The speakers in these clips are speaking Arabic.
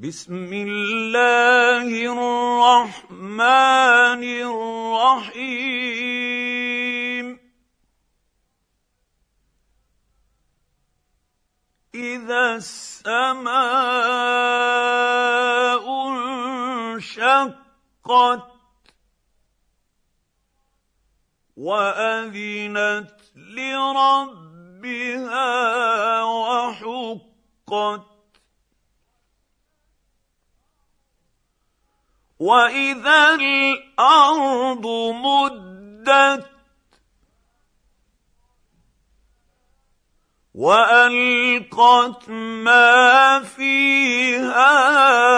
بسم الله الرحمن الرحيم. إذا السماء انشقت وأذنت لربها وحقت واذا الأرض مدت والقت ما فيها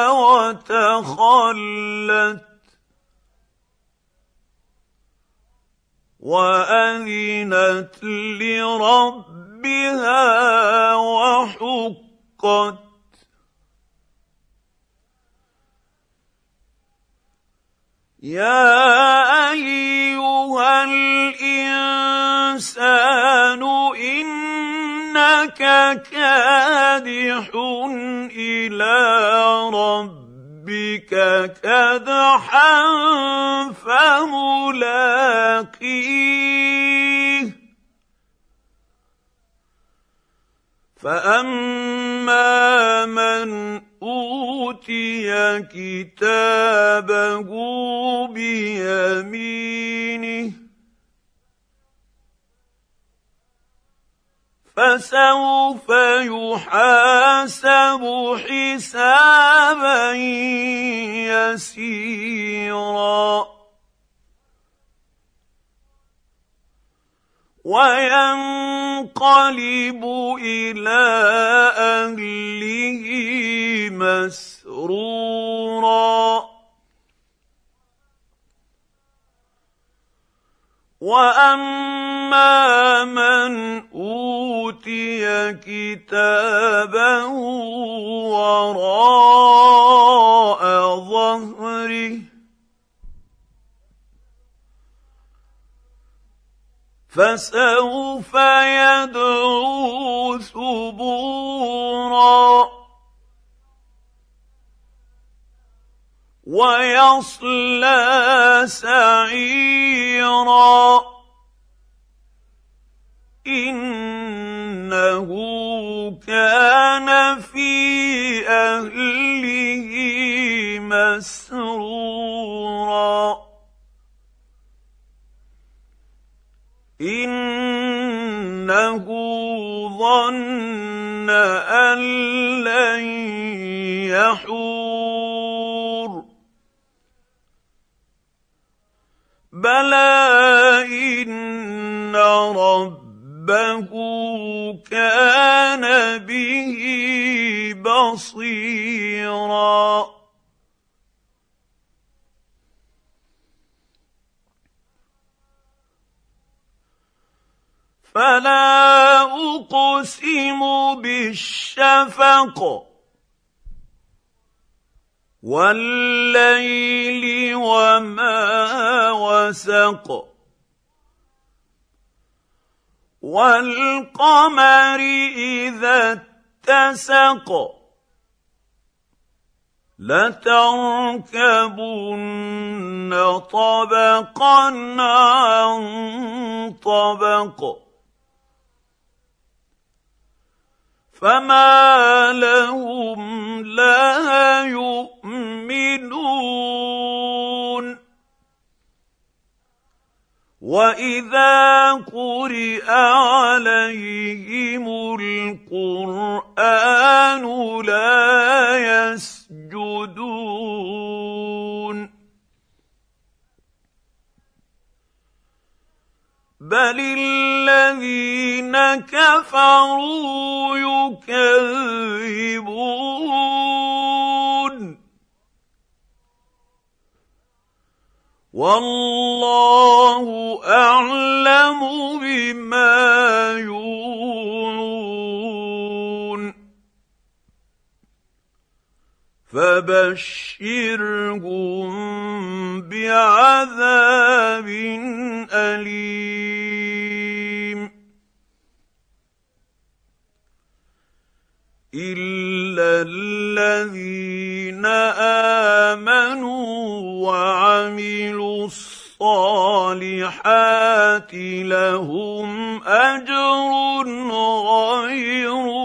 وتخلت واذنت لربها وحقت يا أيها الإنسان إنك كادح إلى ربك كدحا فملاقيه. فأما من اوتي كتابه بيمينه فسوف يحاسب حسابا يسيرا وينقلب إلى اهله مسرورا واما من اوتي كتابه وراء ظهره فسوف يدعو ثبورا ويصلى سعيرا إنه ظن أن لن يحور. بلى إن ربه كان به بصيرا. فلا أقسم بالشفق والليل وما وسق والقمر إذا اتسق لتركبن طبقا عن طبق فما لهم لا يؤمنون واذا قرئ عليهم القران لا يسجدون بل كفروا يكذبون. والله أعلم بما يوعون. فبشرهم بعذاب الا الذين امنوا وعملوا الصالحات لهم اجر غير